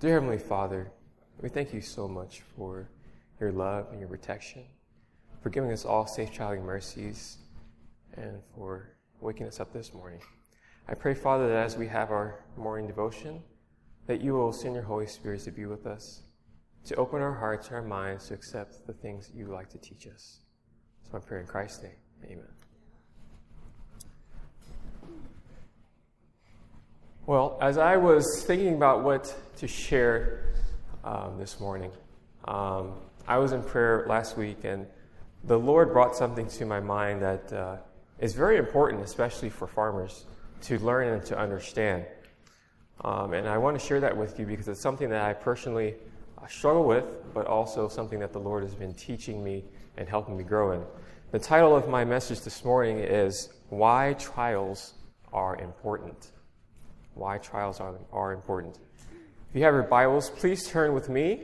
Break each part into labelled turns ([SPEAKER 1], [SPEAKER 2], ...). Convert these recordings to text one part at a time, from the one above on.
[SPEAKER 1] Dear Heavenly Father, we thank you so much for your love and your protection, for giving us all safe traveling mercies, and for waking us up this morning. I pray, Father, that as we have our morning devotion, that you will send your Holy Spirit to be with us, to open our hearts and our minds to accept the things that you would like to teach us. So I pray in Christ's name. Amen. Well, as I was thinking about what to share um, this morning, um, I was in prayer last week, and the Lord brought something to my mind that uh, is very important, especially for farmers, to learn and to understand. Um, and I want to share that with you because it's something that I personally uh, struggle with, but also something that the Lord has been teaching me and helping me grow in. The title of my message this morning is Why Trials Are Important why trials are, are important. If you have your Bibles, please turn with me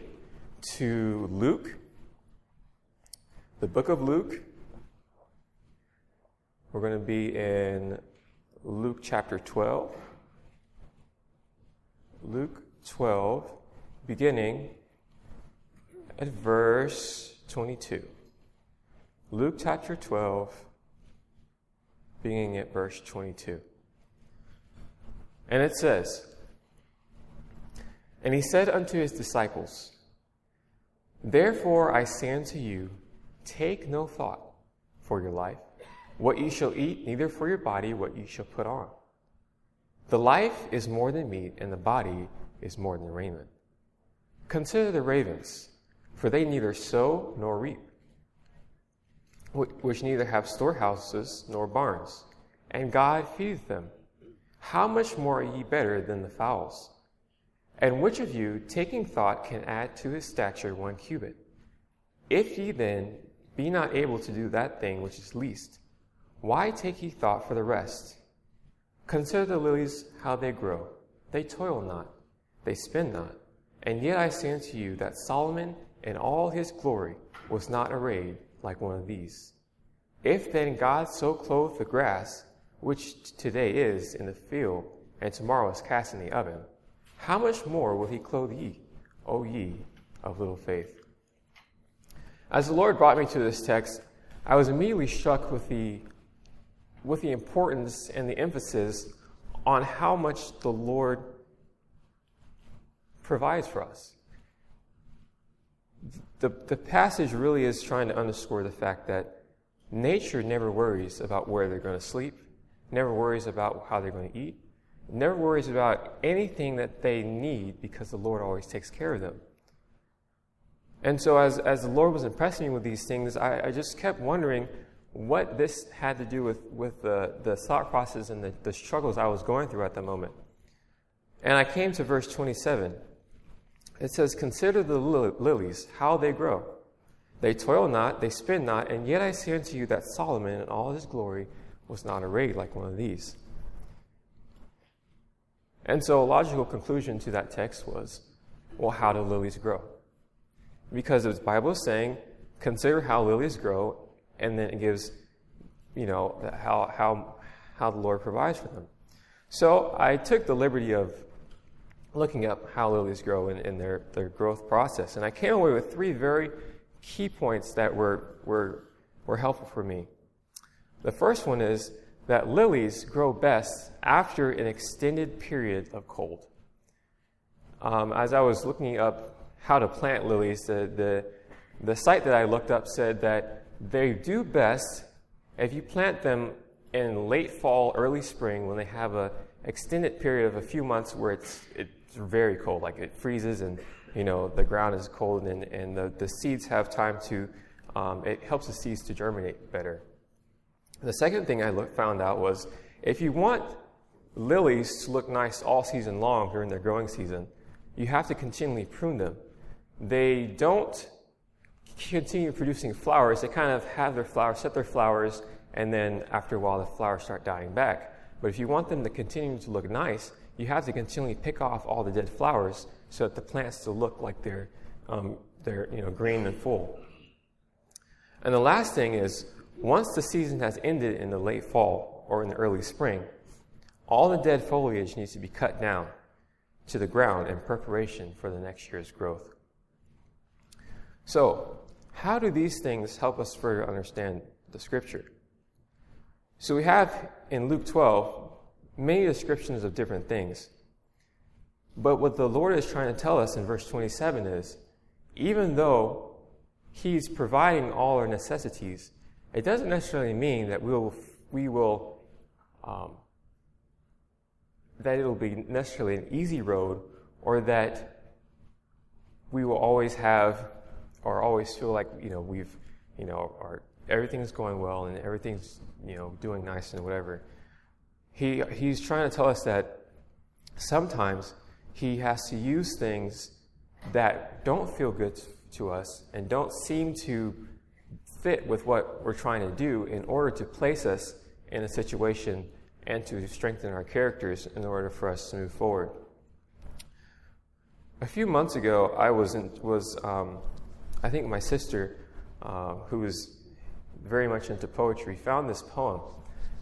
[SPEAKER 1] to Luke, the book of Luke. We're going to be in Luke chapter 12. Luke 12, beginning at verse 22. Luke chapter 12, beginning at verse 22. And it says, And he said unto his disciples, Therefore I say unto you, take no thought for your life, what ye shall eat, neither for your body what ye shall put on. The life is more than meat, and the body is more than raiment. Consider the ravens, for they neither sow nor reap, which neither have storehouses nor barns, and God feedeth them. How much more are ye better than the fowls? And which of you, taking thought, can add to his stature one cubit? If ye then be not able to do that thing which is least, why take ye thought for the rest? Consider the lilies how they grow. They toil not, they spin not. And yet I say unto you that Solomon in all his glory was not arrayed like one of these. If then God so clothe the grass, which today is in the field, and tomorrow is cast in the oven, how much more will he clothe ye, O ye of little faith? As the Lord brought me to this text, I was immediately struck with the, with the importance and the emphasis on how much the Lord provides for us. The, the passage really is trying to underscore the fact that nature never worries about where they're going to sleep never worries about how they're going to eat, never worries about anything that they need because the Lord always takes care of them. And so, as, as the Lord was impressing me with these things, I, I just kept wondering what this had to do with, with the, the thought process and the, the struggles I was going through at the moment. And I came to verse 27. It says, Consider the lilies, how they grow. They toil not, they spin not, and yet I say unto you that Solomon in all his glory was not arrayed like one of these. And so a logical conclusion to that text was, well, how do lilies grow? Because the Bible is saying, consider how lilies grow, and then it gives, you know, how, how, how the Lord provides for them. So I took the liberty of looking up how lilies grow in, in their, their growth process, and I came away with three very key points that were, were, were helpful for me. The first one is that lilies grow best after an extended period of cold. Um, as I was looking up how to plant lilies, the, the, the site that I looked up said that they do best if you plant them in late fall, early spring, when they have an extended period of a few months where it's, it's very cold, like it freezes and you know the ground is cold and, and the, the seeds have time to, um, it helps the seeds to germinate better. The second thing I look, found out was if you want lilies to look nice all season long during their growing season, you have to continually prune them. They don't continue producing flowers. They kind of have their flowers, set their flowers, and then after a while the flowers start dying back. But if you want them to continue to look nice, you have to continually pick off all the dead flowers so that the plants still look like they're, um, they're you know, green and full. And the last thing is once the season has ended in the late fall or in the early spring, all the dead foliage needs to be cut down to the ground in preparation for the next year's growth. So, how do these things help us further understand the scripture? So, we have in Luke 12 many descriptions of different things. But what the Lord is trying to tell us in verse 27 is even though He's providing all our necessities, it doesn't necessarily mean that we will, we will um, that it'll be necessarily an easy road or that we will always have or always feel like you know we've you know our everything's going well and everything's you know doing nice and whatever. He he's trying to tell us that sometimes he has to use things that don't feel good to us and don't seem to fit with what we're trying to do in order to place us in a situation and to strengthen our characters in order for us to move forward. A few months ago, I was, in, was um, I think my sister, uh, who was very much into poetry, found this poem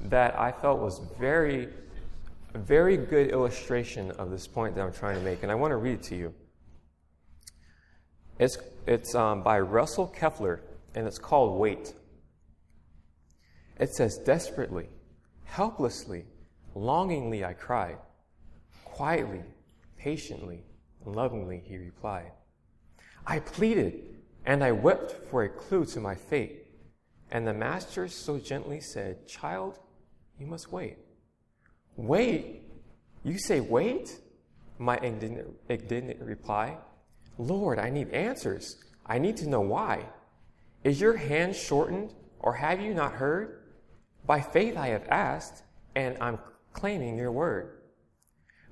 [SPEAKER 1] that I felt was very, very good illustration of this point that I'm trying to make, and I want to read it to you. It's, it's um, by Russell Kelfer, and it's called Wait. It says, Desperately, helplessly, longingly I cried. Quietly, patiently, and lovingly he replied. I pleaded, and I wept for a clue to my fate. And the master so gently said, Child, you must wait. Wait? You say wait? My indignant, indignant reply. Lord, I need answers. I need to know why. Is your hand shortened, or have you not heard? By faith I have asked, and I'm claiming your word.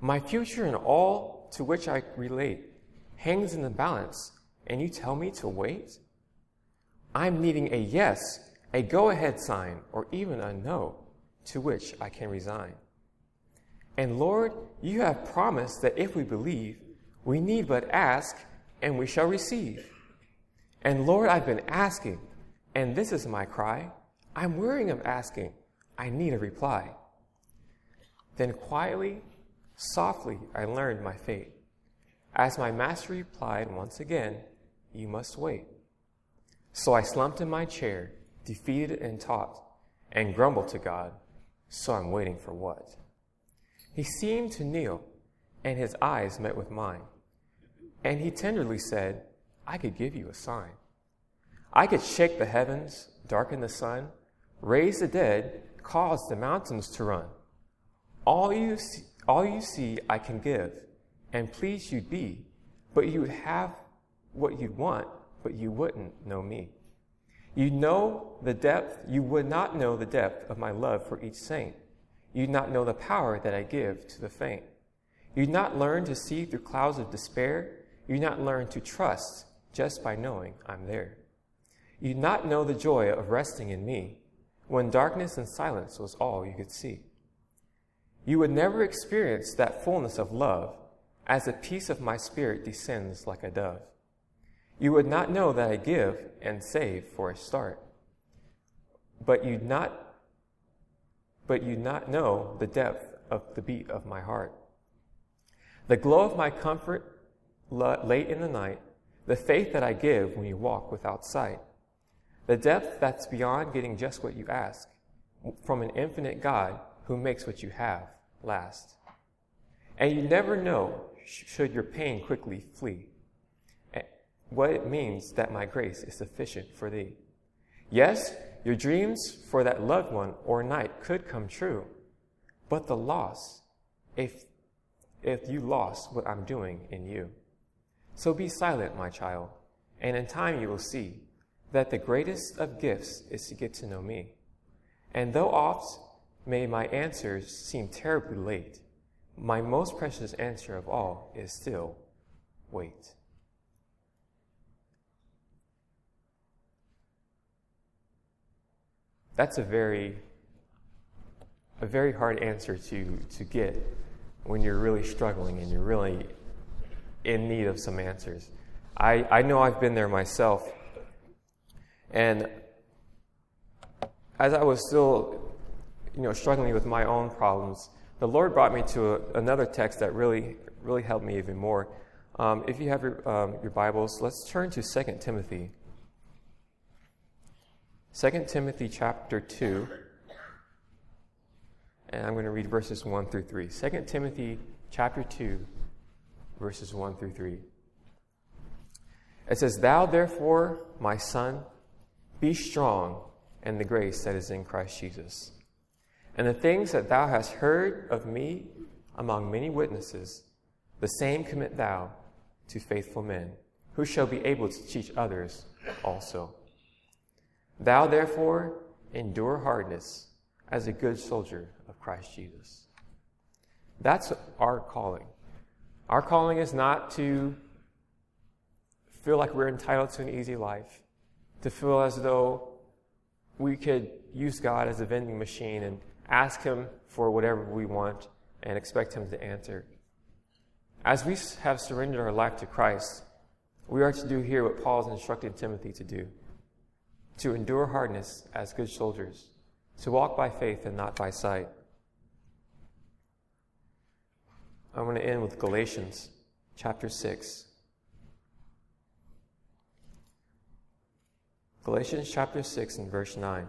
[SPEAKER 1] My future and all to which I relate hangs in the balance, and you tell me to wait? I'm needing a yes, a go ahead sign, or even a no to which I can resign. And Lord, you have promised that if we believe, we need but ask, and we shall receive. And Lord, I've been asking, and this is my cry. I'm wearying of asking. I need a reply. Then quietly, softly, I learned my fate. As my master replied once again, You must wait. So I slumped in my chair, defeated and taut, and grumbled to God, So I'm waiting for what? He seemed to kneel, and his eyes met with mine. And he tenderly said, I could give you a sign. I could shake the heavens, darken the sun, raise the dead, cause the mountains to run. All you see, all you see I can give, and please you'd be, but you would have what you'd want, but you wouldn't know me. You'd know the depth, you would not know the depth of my love for each saint. You'd not know the power that I give to the faint. You'd not learn to see through clouds of despair. You'd not learn to trust just by knowing I'm there. You'd not know the joy of resting in me when darkness and silence was all you could see. You would never experience that fullness of love as the peace of my spirit descends like a dove. You would not know that I give and save for a start. But you'd not but you'd not know the depth of the beat of my heart. The glow of my comfort late in the night, the faith that I give when you walk without sight, the depth that's beyond getting just what you ask from an infinite God who makes what you have last. And you never know, should your pain quickly flee, what it means that my grace is sufficient for thee. Yes, your dreams for that loved one or night could come true, but the loss, if, if you lost what I'm doing in you. So be silent, my child, and in time you will see that the greatest of gifts is to get to know me. And though oft may my answers seem terribly late, my most precious answer of all is still wait. That's a very a very hard answer to, to get when you're really struggling and you're really in need of some answers. I, I know I've been there myself and as I was still, you know, struggling with my own problems, the Lord brought me to a, another text that really really helped me even more. Um, if you have your, um, your Bibles, let's turn to 2 Timothy. 2 Timothy chapter 2. And I'm going to read verses 1 through 3. 2 Timothy chapter 2, verses 1 through 3. It says, Thou therefore, my son, be strong in the grace that is in Christ Jesus. And the things that thou hast heard of me among many witnesses, the same commit thou to faithful men, who shall be able to teach others also. Thou therefore endure hardness as a good soldier of Christ Jesus. That's our calling. Our calling is not to feel like we're entitled to an easy life, to feel as though we could use God as a vending machine and ask Him for whatever we want and expect Him to answer. As we have surrendered our life to Christ, we are to do here what Paul is instructing Timothy to do to endure hardness as good soldiers, to walk by faith and not by sight. I'm going to end with Galatians chapter 6. Galatians chapter 6 and verse 9.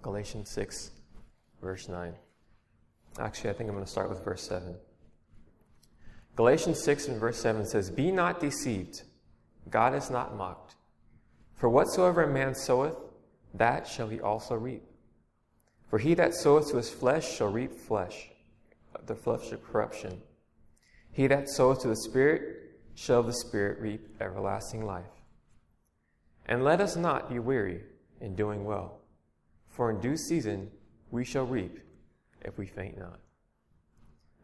[SPEAKER 1] Galatians 6, verse 9. Actually, I think I'm going to start with verse 7. Galatians 6 and verse 7 says, Be not deceived, God is not mocked. For whatsoever a man soweth, that shall he also reap. For he that soweth to his flesh shall reap flesh, the flesh of corruption. He that soweth to the Spirit shall the Spirit reap everlasting life. And let us not be weary in doing well, for in due season we shall reap if we faint not.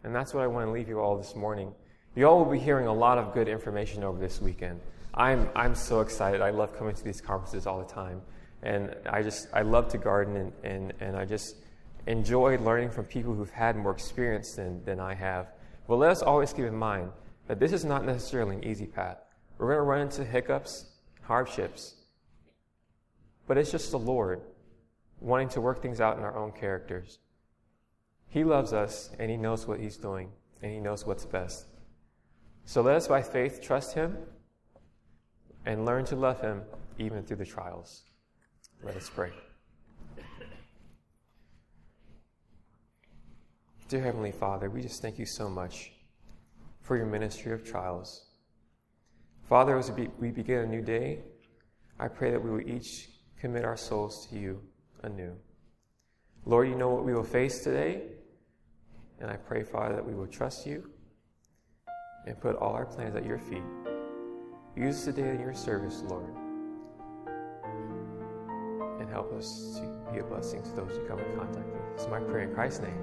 [SPEAKER 1] And that's what I want to leave you all this morning. You all will be hearing a lot of good information over this weekend. I'm, I'm so excited. I love coming to these conferences all the time. And I just, I love to garden and, and, and I just enjoy learning from people who've had more experience than, than I have. But let us always keep in mind that this is not necessarily an easy path. We're going to run into hiccups, hardships. But it's just the Lord wanting to work things out in our own characters. He loves us and He knows what He's doing and He knows what's best. So let us, by faith, trust Him and learn to love Him even through the trials. Let us pray. Dear Heavenly Father, we just thank you so much for your ministry of trials. Father, as we begin a new day, I pray that we will each commit our souls to you anew. Lord, you know what we will face today, and I pray, Father, that we will trust you and put all our plans at your feet. Use today in your service, Lord, and help us to be a blessing to those who come in contact with. This is my prayer in Christ's name.